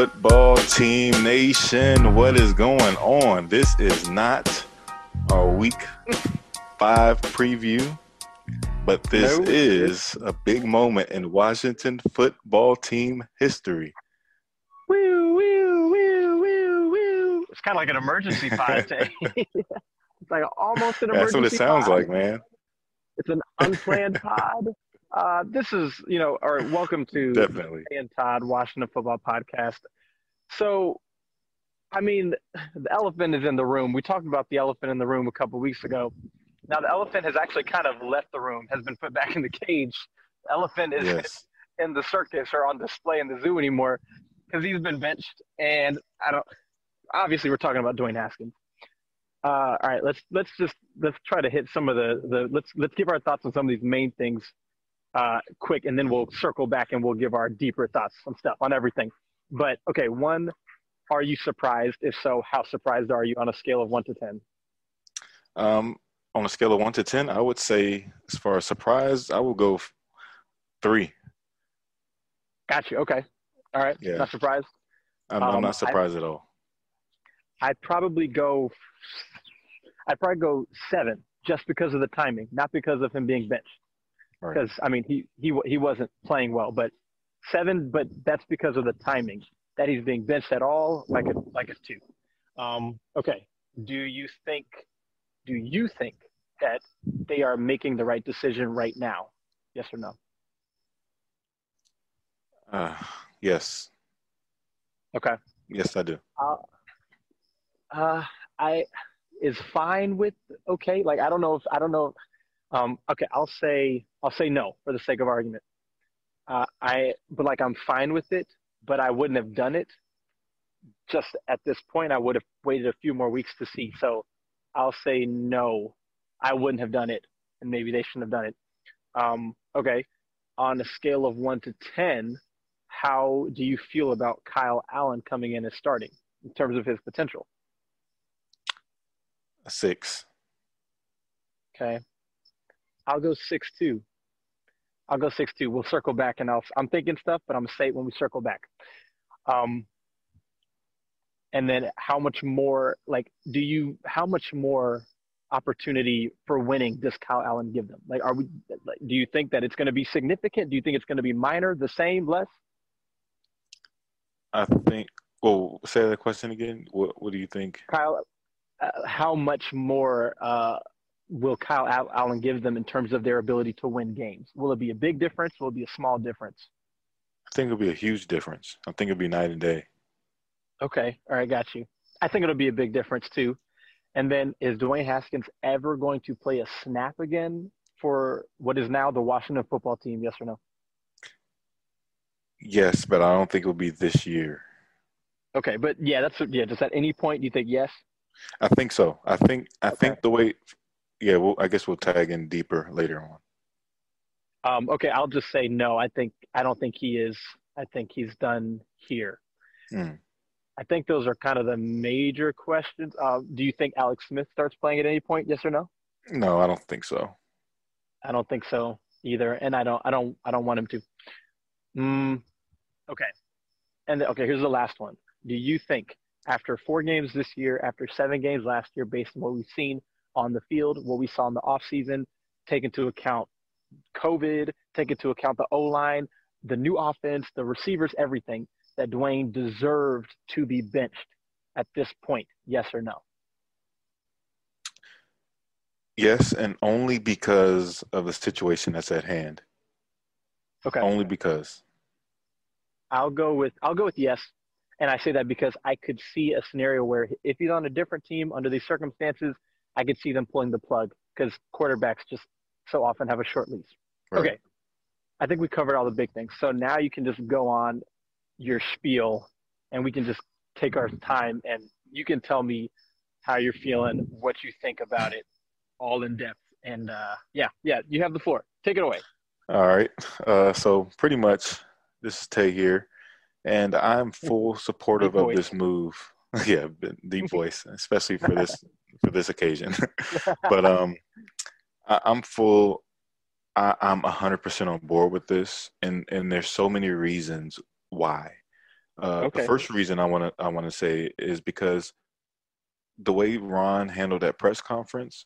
Football team nation, what is going on? This is not our week five preview, but this No. is a big moment in Washington football team history. Woo, woo, woo, woo, woo. It's kind of like an emergency pod today. it's like almost an emergency That's what it sounds pod. like, man. It's an unplanned pod. Uh, this is, you know, or welcome to Definitely. and Todd Washington Football Podcast. So, I mean, the elephant is in the room. We talked about the elephant in the room a couple weeks ago. Now, the elephant has actually kind of left the room, has been put back in the cage. The elephant is Yes. in the circus or on display in the zoo anymore because he's been benched. And I don't. Obviously, we're talking about Dwayne Haskins. Uh, all right, let's let's just let's try to hit some of the the let's let's give our thoughts on some of these main things uh, quick, and then we'll circle back and we'll give our deeper thoughts on stuff on everything. But okay, one, are you surprised? If so, how surprised are you on a scale of one to ten? Um, on a scale of one to 10, I would say, as far as surprise, I will go f- three. Got you. Okay. All right. Yeah. Not surprised. I'm, Um, I'm not surprised at all. I'd probably go. I'd probably go seven, just because of the timing, not because of him being benched. Right. Because I mean, he he he wasn't playing well, but seven. But that's because of the timing that he's being benched at all. Like a like a two. Um, okay. Do you think? Do you think that they are making the right decision right now? Yes or no? Uh, yes. Okay. Yes, I do. Uh, uh, I is fine with okay. Like I don't know if I don't know. Um, okay, I'll say I'll say no for the sake of argument. Uh, I but like I'm fine with it, but I wouldn't have done it. Just at this point, I would have waited a few more weeks to see. So I'll say no. I wouldn't have done it, and maybe they shouldn't have done it. Um, okay, on a scale of one to ten, how do you feel about Kyle Allen coming in and starting in terms of his potential? A six. Okay. I'll go six two. I'll go six two. We'll circle back and I'll I'm thinking stuff, but I'm gonna say it when we circle back. Um and then how much more like do you how much more opportunity for winning does Kyle Allen give them? Like are we like, do you think that it's gonna be significant? Do you think it's gonna be minor, the same, less? I think. Well, say that question again. What What do you think? Kyle, uh, how much more uh, will Kyle Allen give them in terms of their ability to win games? Will it be a big difference? Will it be a small difference? I think it'll be a huge difference. I think it'll be night and day. Okay, all right, got you. I think it'll be a big difference too. And then is Dwayne Haskins ever going to play a snap again for what is now the Washington football team? Yes or no? Yes, but I don't think it'll be this year. Okay, but yeah, that's yeah. Just at any point, you think yes? I think so. I think. I Okay. think the way. Yeah. Well, I guess we'll tag in deeper later on. Um, okay, I'll just say no. I think I don't think he is. I think he's done here. Hmm. I think those are kind of the major questions. Uh, do you think Alex Smith starts playing at any point? Yes or no? No, I don't think so. I don't think so either, and I don't. I don't. I don't want him to. Mm, okay, and okay. Here's the last one. Do you think after four games this year, after seven games last year, based on what we've seen on the field, what we saw in the offseason, take into account COVID, take into account the O line, the new offense, the receivers, everything, that Dwayne deserved to be benched at this point? Yes or no? Yes, and only because of the situation that's at hand. Okay. Only because. I'll go with I'll go with yes, And I say that because I could see a scenario where if he's on a different team under these circumstances, I could see them pulling the plug because quarterbacks just so often have a short lease. Right. Okay. I think we covered all the big things. So now you can just go on your spiel and we can just take our time and you can tell me how you're feeling, what you think about it, all in depth. And uh, yeah, yeah, you have the floor. Take it away. All right. Uh, so pretty much, this is Tay here, and I'm full supportive of this move. yeah, deep voice, especially for this for this occasion. but um, I, am full. I, I'm 100% on board with this, and and there's so many reasons why. Uh, okay. The first reason I want to I want to say is because the way Ron handled that press conference,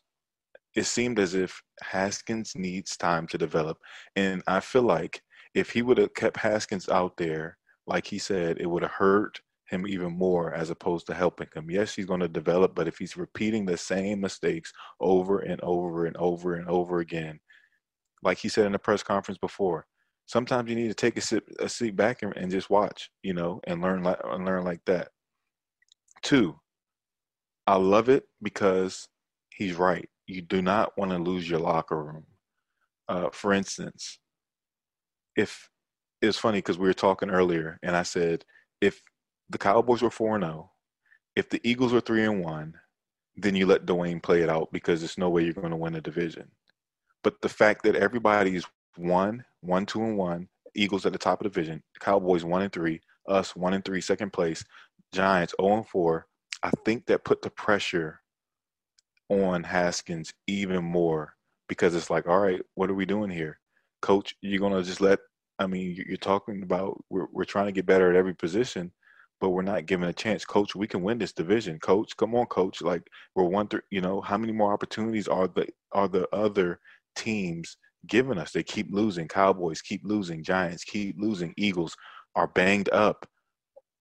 it seemed as if Haskins needs time to develop, and I feel like if he would have kept Haskins out there, like he said, it would have hurt him even more as opposed to helping him. Yes, he's going to develop, but if he's repeating the same mistakes over and over and over and over again, like he said in the press conference before, sometimes you need to take a, sit, a seat back and, and just watch, you know, and learn like and learn like that. Two, I love it because he's right. You do not want to lose your locker room. Uh, for instance, if it's funny because we were talking earlier, and I said if the Cowboys were four and zero, oh, if the Eagles were three and one, then you let Dwayne play it out because there's no way you're going to win a division. But the fact that everybody's one, one, two, and one. Eagles at the top of the division. Cowboys one and three. Us one and three, second place. Giants zero and four. I think that put the pressure on Haskins even more because it's like, all right, what are we doing here, Coach? You're gonna just let? I mean, you're talking about we're we're trying to get better at every position, but we're not given a chance. Coach, we can win this division. Coach, come on, Coach. Like we're one, through. you know, how many more opportunities are the are the other teams giving us. They keep losing. Cowboys keep losing. Giants keep losing. Eagles are banged up.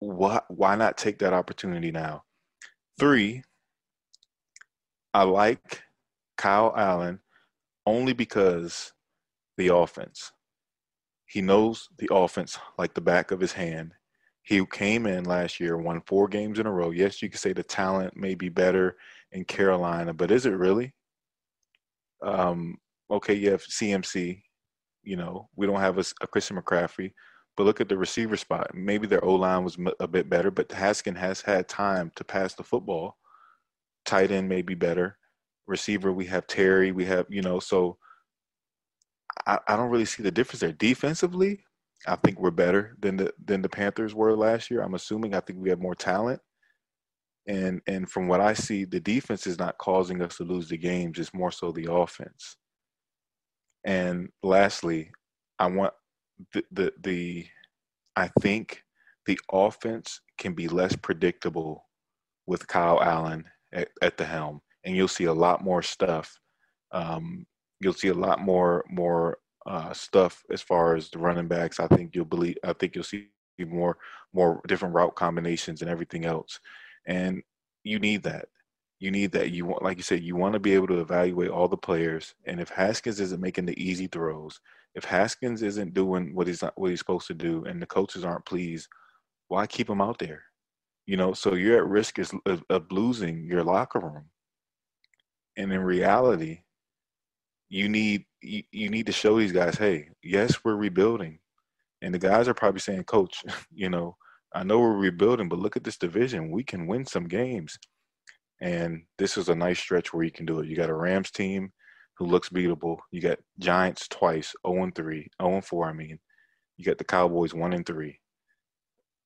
Why, why not take that opportunity now? Three, I like Kyle Allen only because the offense. He knows the offense like the back of his hand. He came in last year, won four games in a row. Yes, you could say the talent may be better in Carolina, but is it really? Um, okay, you have CMC. You know, we don't have a, a Christian McCaffrey, but look at the receiver spot. Maybe their O line was a bit better, but Haskin has had time to pass the football. Tight end may be better. Receiver, we have Terry. We have you know, so I, I don't really see the difference there. Defensively, I think we're better than the than the Panthers were last year. I'm assuming. I think we have more talent and and from what I see, the defense is not causing us to lose the games. It's more so the offense. And lastly, I want the, the, the I think the offense can be less predictable with Kyle Allen at, at the helm, and you'll see a lot more stuff. Um, you'll see a lot more more uh, stuff as far as the running backs. I think you'll believe. I think you'll see more more different route combinations and everything else, and you need that you need that you want like you said you want to be able to evaluate all the players and if haskins isn't making the easy throws if haskins isn't doing what he's what he's supposed to do and the coaches aren't pleased why keep him out there you know so you're at risk of, of losing your locker room and in reality you need you, you need to show these guys hey yes we're rebuilding and the guys are probably saying coach you know i know we're rebuilding but look at this division we can win some games and this is a nice stretch where you can do it. You got a Rams team who looks beatable. You got Giants twice, 0 3, 0 4, I mean. You got the Cowboys 1 and 3.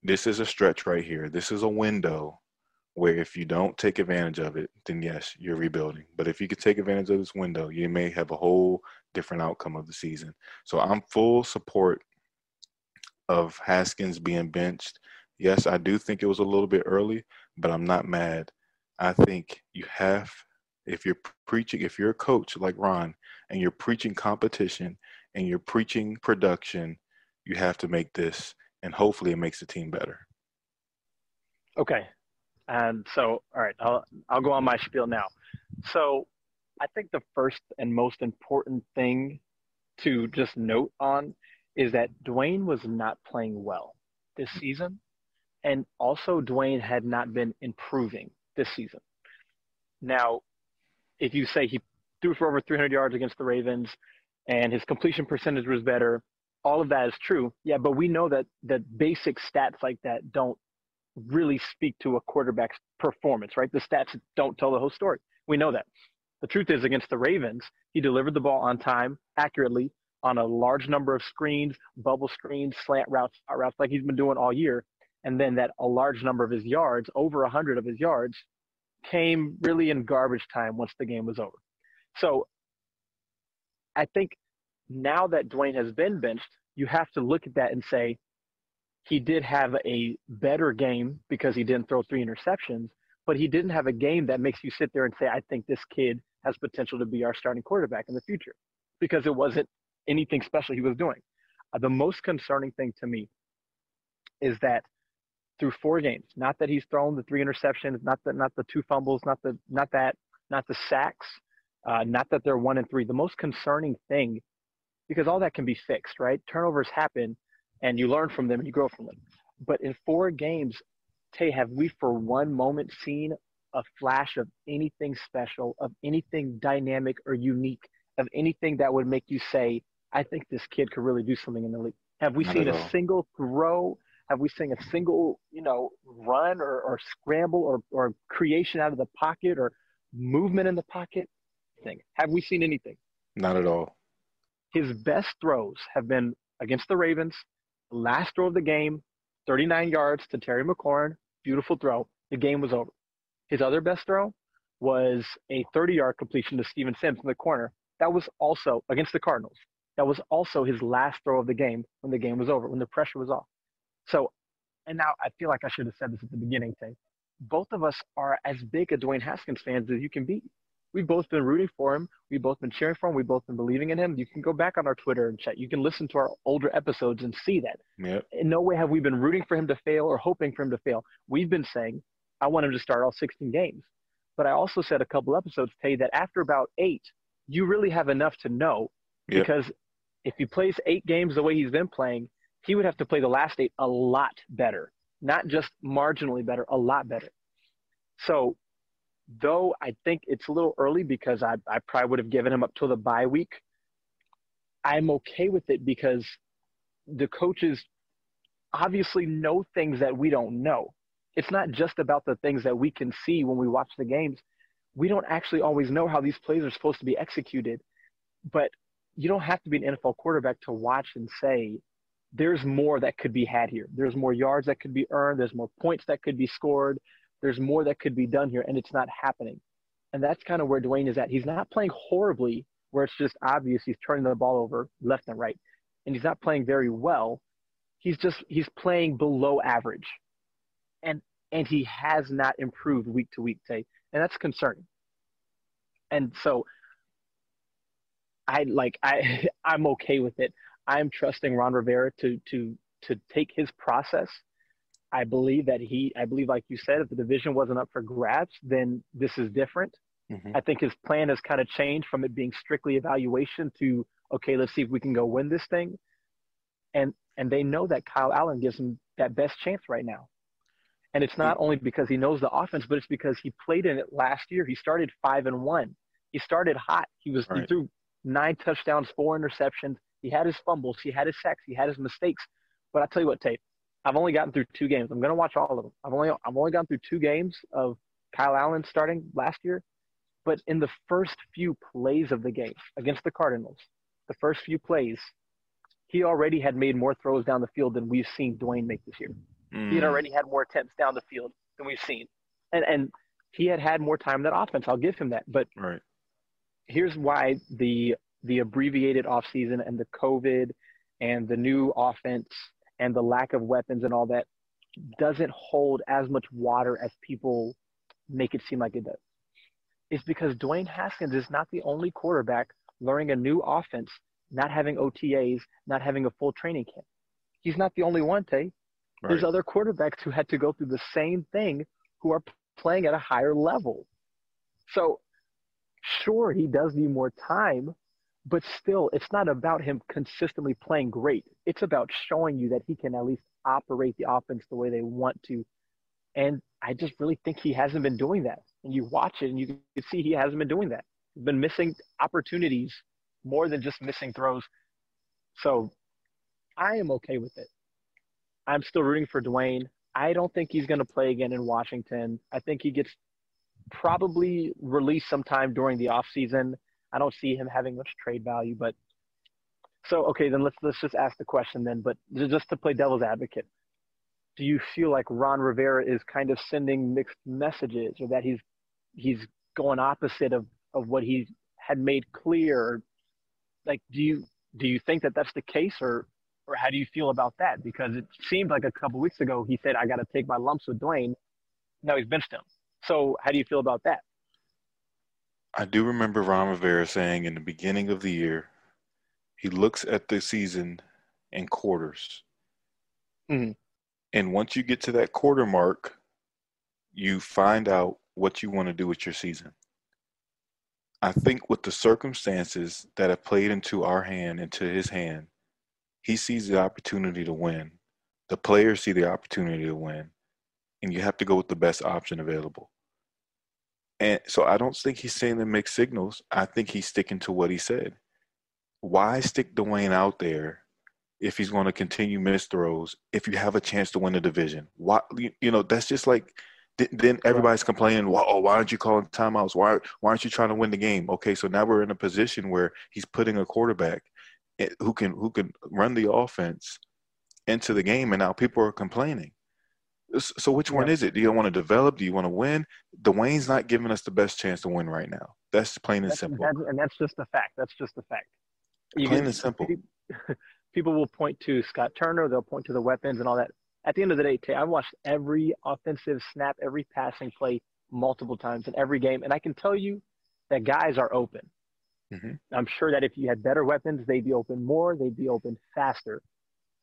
This is a stretch right here. This is a window where if you don't take advantage of it, then yes, you're rebuilding. But if you can take advantage of this window, you may have a whole different outcome of the season. So I'm full support of Haskins being benched. Yes, I do think it was a little bit early, but I'm not mad I think you have, if you're preaching, if you're a coach like Ron and you're preaching competition and you're preaching production, you have to make this, and hopefully it makes the team better. Okay. And so, all right, I'll, I'll go on my spiel now. So I think the first and most important thing to just note on is that Dwayne was not playing well this season. And also, Dwayne had not been improving this season. Now, if you say he threw for over 300 yards against the Ravens and his completion percentage was better, all of that is true. Yeah, but we know that that basic stats like that don't really speak to a quarterback's performance, right? The stats don't tell the whole story. We know that. The truth is, against the Ravens, he delivered the ball on time, accurately, on a large number of screens, bubble screens, slant routes, uh, routes like he's been doing all year. And then that a large number of his yards, over 100 of his yards, came really in garbage time once the game was over. So I think now that Dwayne has been benched, you have to look at that and say he did have a better game because he didn't throw three interceptions, but he didn't have a game that makes you sit there and say, I think this kid has potential to be our starting quarterback in the future because it wasn't anything special he was doing. Uh, the most concerning thing to me is that through four games, not that he's thrown the three interceptions, not the not the two fumbles, not the not that not the sacks, uh, not that they're one and three. The most concerning thing, because all that can be fixed, right? Turnovers happen, and you learn from them and you grow from them. But in four games, Tay, have we for one moment seen a flash of anything special, of anything dynamic or unique, of anything that would make you say, I think this kid could really do something in the league? Have we Not seen a single throw? Have we seen a single, you know, run or, or scramble or, or creation out of the pocket or movement in the pocket? Thing. Have we seen anything? Not at all. His best throws have been against the Ravens, last throw of the game, 39 yards to Terry McLaurin, beautiful throw. The game was over. His other best throw was a 30 yard completion to Steven Sims in the corner. That was also against the Cardinals. That was also his last throw of the game when the game was over, when the pressure was off. So, and now I feel like I should have said this at the beginning, Tay. Both of us are as big a Dwayne Haskins fans as you can be. We've both been rooting for him. We've both been cheering for him. We've both been believing in him. You can go back on our Twitter and chat. You can listen to our older episodes and see that. Yep. In no way have we been rooting for him to fail or hoping for him to fail. We've been saying, I want him to start all 16 games. But I also said a couple episodes, Tay, that after about eight, you really have enough to know yep. because if he plays eight games the way he's been playing, he would have to play the last eight a lot better, not just marginally better, a lot better. So, though I think it's a little early because I, I probably would have given him up till the bye week, I'm okay with it because the coaches obviously know things that we don't know. It's not just about the things that we can see when we watch the games. We don't actually always know how these plays are supposed to be executed. But you don't have to be an NFL quarterback to watch and say, there's more that could be had here. There's more yards that could be earned. There's more points that could be scored. There's more that could be done here, and it's not happening. And that's kind of where Dwayne is at. He's not playing horribly, where it's just obvious he's turning the ball over left and right, and he's not playing very well. He's just he's playing below average, and and he has not improved week to week, Tay, and that's concerning. And so, I like I I'm okay with it. I'm trusting Ron Rivera to to to take his process. I believe that he, I believe, like you said, if the division wasn't up for grabs, then this is different. Mm-hmm. I think his plan has kind of changed from it being strictly evaluation to okay, let's see if we can go win this thing. And and they know that Kyle Allen gives him that best chance right now. And it's not mm-hmm. only because he knows the offense, but it's because he played in it last year. He started five and one. He started hot. He was right. he threw nine touchdowns, four interceptions. He had his fumbles, he had his sacks, he had his mistakes. But I tell you what, Tate, I've only gotten through two games. I'm going to watch all of them. I've only I've only gotten through two games of Kyle Allen starting last year, but in the first few plays of the game against the Cardinals, the first few plays, he already had made more throws down the field than we've seen Dwayne make this year. Mm. He had mm. already had more attempts down the field than we've seen, and and he had had more time in that offense. I'll give him that. But right. here's why the the abbreviated offseason and the COVID and the new offense and the lack of weapons and all that doesn't hold as much water as people make it seem like it does. It's because Dwayne Haskins is not the only quarterback learning a new offense, not having OTAs, not having a full training camp. He's not the only one, Tay. Right. There's other quarterbacks who had to go through the same thing who are playing at a higher level. So, sure, he does need more time, but still, it's not about him consistently playing great. It's about showing you that he can at least operate the offense the way they want to. And I just really think he hasn't been doing that. And you watch it and you can see he hasn't been doing that. He's been missing opportunities more than just missing throws. So I am okay with it. I'm still rooting for Dwayne. I don't think he's going to play again in Washington. I think he gets probably released sometime during the offseason. I don't see him having much trade value, but so okay, then let's let's just ask the question then. But just to play devil's advocate, do you feel like Ron Rivera is kind of sending mixed messages, or that he's he's going opposite of of what he had made clear? Like, do you do you think that that's the case, or or how do you feel about that? Because it seemed like a couple weeks ago he said I got to take my lumps with Dwayne. Now he's benched him. So how do you feel about that? I do remember Ron Rivera saying in the beginning of the year, he looks at the season in quarters. Mm-hmm. And once you get to that quarter mark, you find out what you want to do with your season. I think with the circumstances that have played into our hand, into his hand, he sees the opportunity to win. The players see the opportunity to win. And you have to go with the best option available. And so I don't think he's saying the mixed signals. I think he's sticking to what he said. Why stick Dwayne out there if he's going to continue miss throws if you have a chance to win the division? Why you know that's just like then everybody's complaining, well, oh, why aren't you calling timeouts? Why why aren't you trying to win the game? Okay, so now we're in a position where he's putting a quarterback eh, who can who can run the offense into the game, and now people are complaining. So which one is it? Do you want to develop? Do you want to win? Dwayne's not giving us the best chance to win right now. That's plain and that's, simple. That's, and that's just a fact. That's just a fact. Plain and simple. People will point to Scott Turner. They'll point to the weapons and all that. At the end of the day, I've watched every offensive snap, every passing play multiple times in every game, and I can tell you that guys are open. Mm-hmm. I'm sure that if you had better weapons, they'd be open more. They'd be open faster.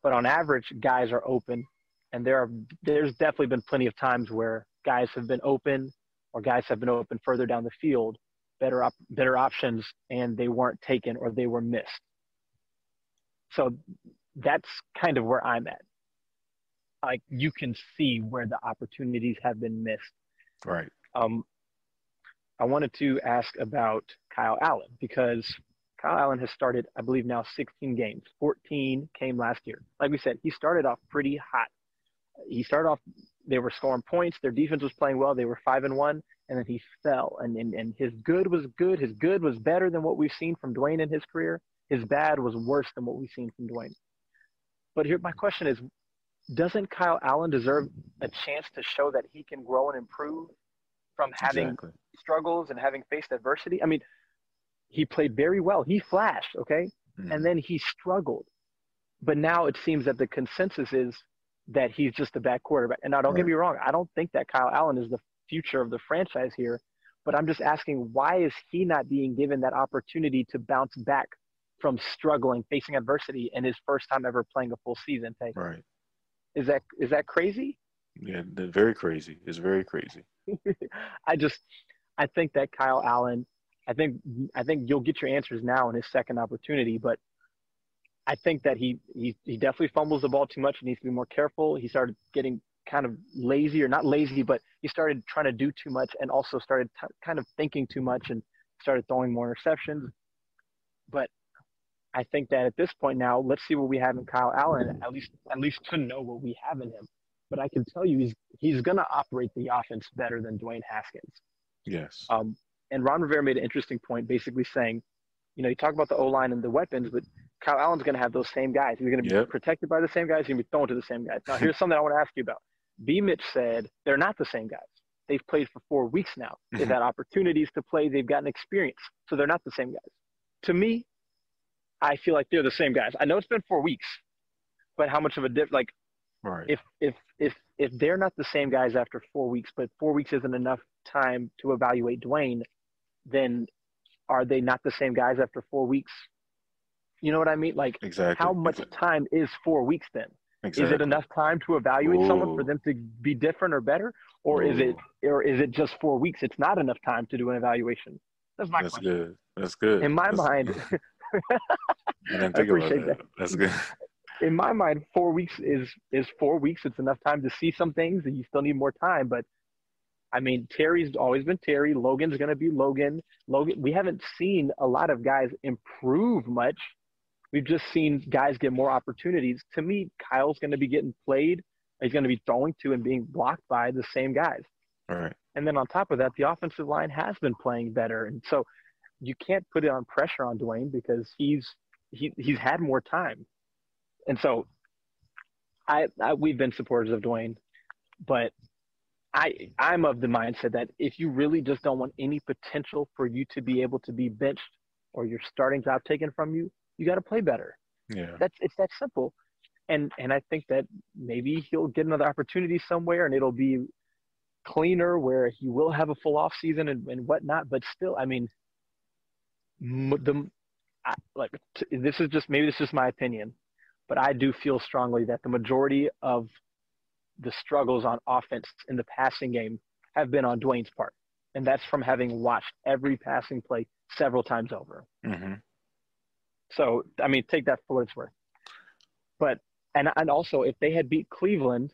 But on average, guys are open and there are there's definitely been plenty of times where guys have been open or guys have been open further down the field, better op- better options, and they weren't taken or they were missed. So that's kind of where I'm at. Like you can see where the opportunities have been missed. Right. Um, I wanted to ask about Kyle Allen because Kyle Allen has started, I believe, now 16 games. 14 came last year. Like we said, he started off pretty hot he started off they were scoring points their defense was playing well they were five and one and then he fell. And, and and his good was good his good was better than what we've seen from Dwayne in his career. His bad was worse than what we've seen from Dwayne. But here my question is doesn't Kyle Allen deserve a chance to show that he can grow and improve from having exactly. struggles and having faced adversity? I mean he played very well. He flashed okay? Mm. and then he struggled. But now it seems that the consensus is that he's just a bad quarterback. And now, don't right. get me wrong, I don't think that Kyle Allen is the future of the franchise here, but I'm just asking why is he not being given that opportunity to bounce back from struggling, facing adversity, and his first time ever playing a full season? Right. Is that is that crazy? Yeah, very crazy. It's very crazy. I just, I think that Kyle Allen, I think I think you'll get your answers now in his second opportunity, but I think that he, he he definitely fumbles the ball too much. He needs to be more careful. He started getting kind of lazy, or not lazy, but he started trying to do too much, and also started t- kind of thinking too much, and started throwing more interceptions. But I think that at this point now, let's see what we have in Kyle Allen. At least at least to know what we have in him. But I can tell you, he's he's going to operate the offense better than Dwayne Haskins. Yes. Um, and Ron Rivera made an interesting point, basically saying, you know, you talk about the O line and the weapons, but Kyle Allen's going to have those same guys. He's going to be yep. protected by the same guys. He's going to be thrown to the same guys. Now, here's something I want to ask you about. B. Mitch said they're not the same guys. They've played for four weeks now. They've mm-hmm. had opportunities to play. They've gotten experience. So they're not the same guys. To me, I feel like they're the same guys. I know it's been four weeks, but how much of a diff? Like, right. if if if if they're not the same guys after four weeks, but four weeks isn't enough time to evaluate Dwayne, then are they not the same guys after four weeks you know what I mean? Like, exactly. how much exactly. time is four weeks then? Exactly. Is it enough time to evaluate Ooh. someone for them to be different or better, or Ooh. is it, or is it just four weeks? It's not enough time to do an evaluation. That's my That's question. good. That's good. In my That's mind, I I appreciate about that. that. That's good. in my mind, four weeks is is four weeks. It's enough time to see some things, and you still need more time. But I mean, Terry's always been Terry. Logan's going to be Logan. Logan. We haven't seen a lot of guys improve much. We've just seen guys get more opportunities. To me, Kyle's going to be getting played. He's going to be throwing to and being blocked by the same guys. All right. And then on top of that, the offensive line has been playing better, and so you can't put it on pressure on Dwayne because he's he, he's had more time. And so I, I we've been supporters of Dwayne, but I I'm of the mindset that if you really just don't want any potential for you to be able to be benched or your starting job taken from you, you got to play better. Yeah. That's it's that simple. And and I think that maybe he'll get another opportunity somewhere and it'll be cleaner where he will have a full off season and, and whatnot. But still, I mean, the I, like t- this is just maybe this is my opinion, but I do feel strongly that the majority of the struggles on offense in the passing game have been on Dwayne's part, and that's from having watched every passing play several times over. Mm-hmm. So I mean, take that for what it's worth. But and and also, if they had beat Cleveland,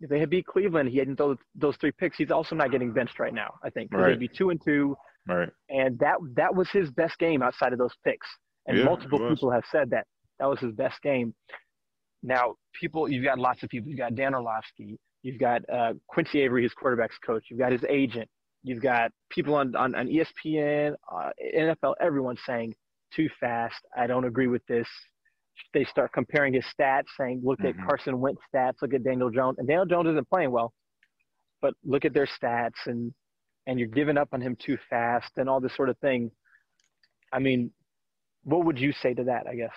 if they had beat Cleveland, he hadn't those those three picks. He's also not getting benched right now. I think Right. they'd be two and two Right. and that that was his best game outside of those picks. And Yeah, multiple people have said that that was his best game. Now, people, you've got lots of people. You've got Dan Orlovsky. You've got uh, Quincy Avery, his quarterbacks coach. You've got his agent. You've got people on on, on ESPN, uh, NFL. Everyone's saying too fast. I don't agree with this. They start comparing his stats, saying, "Look Mhm. at Carson Wentz stats. Look at Daniel Jones." And Daniel Jones isn't playing well, but look at their stats and and you're giving up on him too fast and all this sort of thing. I mean, what would you say to that? I guess.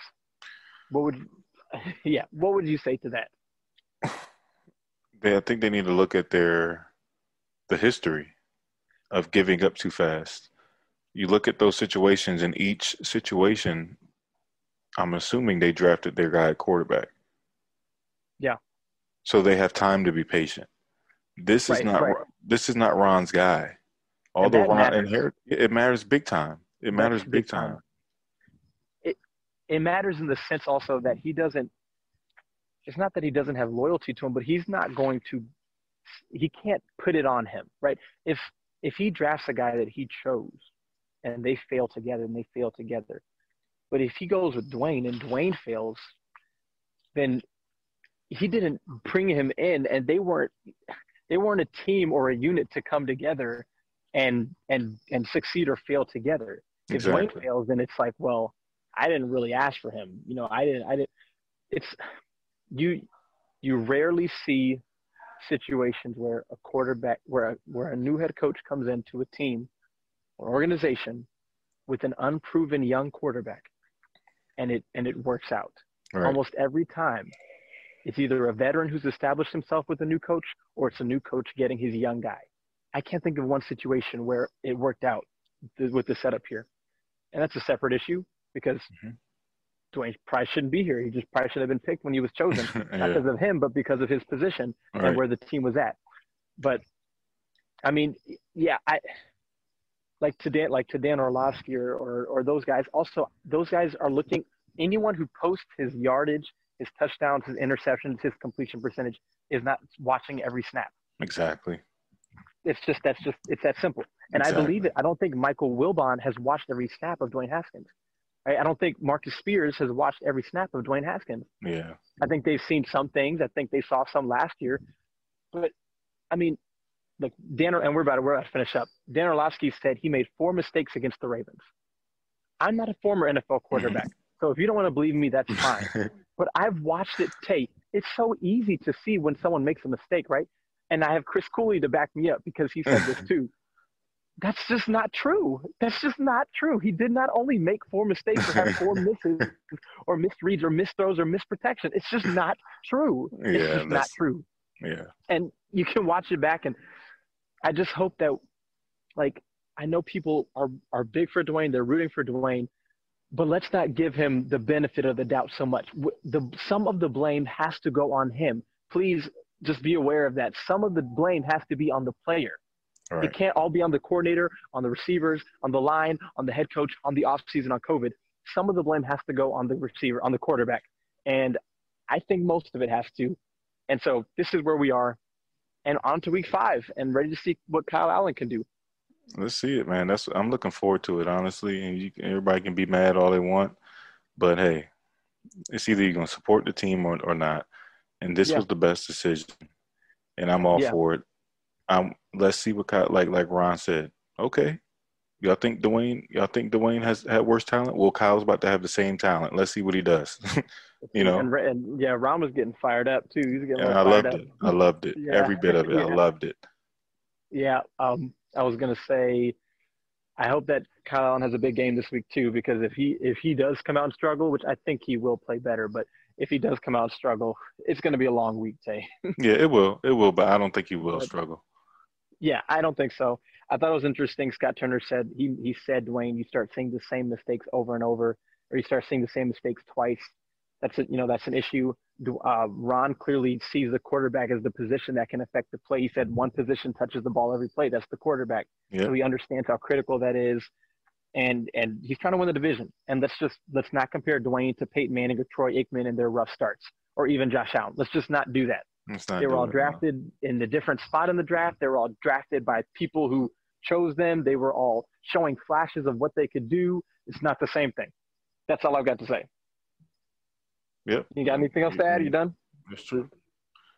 What would, yeah, what would you say to that? They, I think they need to look at their the history of giving up too fast. You look at those situations, in each situation, I'm assuming they drafted their guy at quarterback. Yeah. So they have time to be patient. This is not right. this is not Ron's guy. Although Ron matters. inherit, it matters big time. It matters Big big time. time. It matters in the sense also that he doesn't. It's not that he doesn't have loyalty to him, but he's not going to. He can't put it on him, right? If if he drafts a guy that he chose, and they fail together, and they fail together, but if he goes with Dwayne and Dwayne fails, then he didn't bring him in, and they weren't they weren't a team or a unit to come together and and and succeed or fail together. If Dwayne fails, then it's like, well, I didn't really ask for him. You know, I didn't. I didn't. It's you. You rarely see situations where a quarterback, where a, where a new head coach comes into a team or organization with an unproven young quarterback, and it and it works out Right. almost every time. It's either a veteran who's established himself with a new coach, or it's a new coach getting his young guy. I can't think of one situation where it worked out th- with the setup here, and that's a separate issue because Mhm. Dwayne probably shouldn't be here. He just probably should have been picked when he was chosen, not because of him, but because of his position Right. and where the team was at. But I mean, yeah, I like to Dan, like to Dan Orlovsky or, or or those guys. Also, those guys are looking. Anyone who posts his yardage, his touchdowns, his interceptions, his completion percentage is not watching every snap. Exactly. It's just that's just it's that simple. And I believe it. I don't think Michael Wilbon has watched every snap of Dwayne Haskins. I don't think Marcus Spears has watched every snap of Dwayne Haskins. Yeah. I think they've seen some things. I think they saw some last year. But I mean, look, Dan, and we're about to, we're about to finish up. Dan Orlovsky said he made four mistakes against the Ravens. I'm not a former NFL quarterback. so if you don't want to believe me, that's fine. but I've watched it tape. It's so easy to see when someone makes a mistake, right? And I have Chris Cooley to back me up because he said this too. That's just not true. That's just not true. He did not only make four mistakes or have four misses or misreads or misthrows or misprotection. It's just not true. It's Yeah, just not true. yeah. And you can watch it back and I just hope that like I know people are are big for Dwayne, they're rooting for Dwayne, but let's not give him the benefit of the doubt so much. The some of the blame has to go on him. Please just be aware of that. Some of the blame has to be on the player. Right. It can't all be on the coordinator, on the receivers, on the line, on the head coach, on the offseason, on COVID. Some of the blame has to go on the receiver, on the quarterback. And I think most of it has to. And so this is where we are, and on to week five, and ready to see what Kyle Allen can do. Let's see it, man. That's I'm looking forward to it, honestly. And you, everybody can be mad all they want, but hey, it's either you're gonna support the team or, or not. And this yeah. was the best decision, and I'm all yeah. for it. Um, let's see what Kyle, like like Ron said. Okay, y'all think Dwayne? Y'all think Dwayne has had worse talent? Well, Kyle's about to have the same talent. Let's see what he does. you know, and, and, yeah, Ron was getting fired up too. He's getting. Yeah, I loved up. it. I loved it. Yeah. Every bit of it. I loved it. Yeah. Um, I was gonna say, I hope that Kyle Allen has a big game this week too, because if he if he does come out and struggle, which I think he will play better, but if he does come out and struggle, it's going to be a long week, Tay. yeah, it will. It will, but I don't think he will but, struggle. Yeah, I don't think so. I thought it was interesting. Scott Turner said he he said, Dwayne, you start seeing the same mistakes over and over, or you start seeing the same mistakes twice. That's a, you know that's an issue. Uh, Ron clearly sees the quarterback as the position that can affect the play. He said one position touches the ball every play. That's the quarterback. Yep. So he understands how critical that is, and and he's trying to win the division. And let's just let's not compare Dwayne to Peyton Manning or Troy Aikman in their rough starts, or even Josh Allen. Let's just not do that. They were all drafted in a different spot in the draft. They were all drafted by people who chose them. They were all showing flashes of what they could do. It's not the same thing. That's all I've got to say. Yep. You got anything else to add? You done? That's true.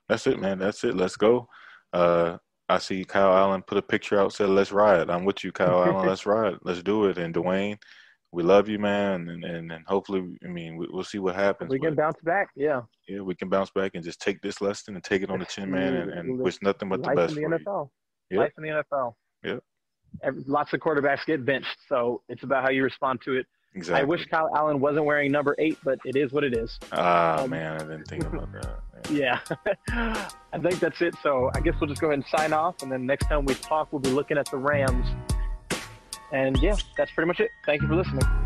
That's it, man. That's it. Let's go. Uh, I see Kyle Allen put a picture out said, "Let's ride." I'm with you, Kyle Allen. Let's ride. Let's do it. And Dwayne, we love you, man, and and, and hopefully, I mean, we, will see what happens. We can but, bounce back, yeah. Yeah, we can bounce back and just take this lesson and take it on the chin, man, and, and wish nothing but the best in the NFL. You. Life in the NFL. Yeah. Lots of quarterbacks get benched, so it's about how you respond to it. Exactly. I wish Kyle Allen wasn't wearing number eight, but it is what it is. Ah, um, man, I didn't think about that. Yeah, I think that's it. So I guess we'll just go ahead and sign off, and then next time we talk, we'll be looking at the Rams. And yeah, that's pretty much it. Thank you for listening.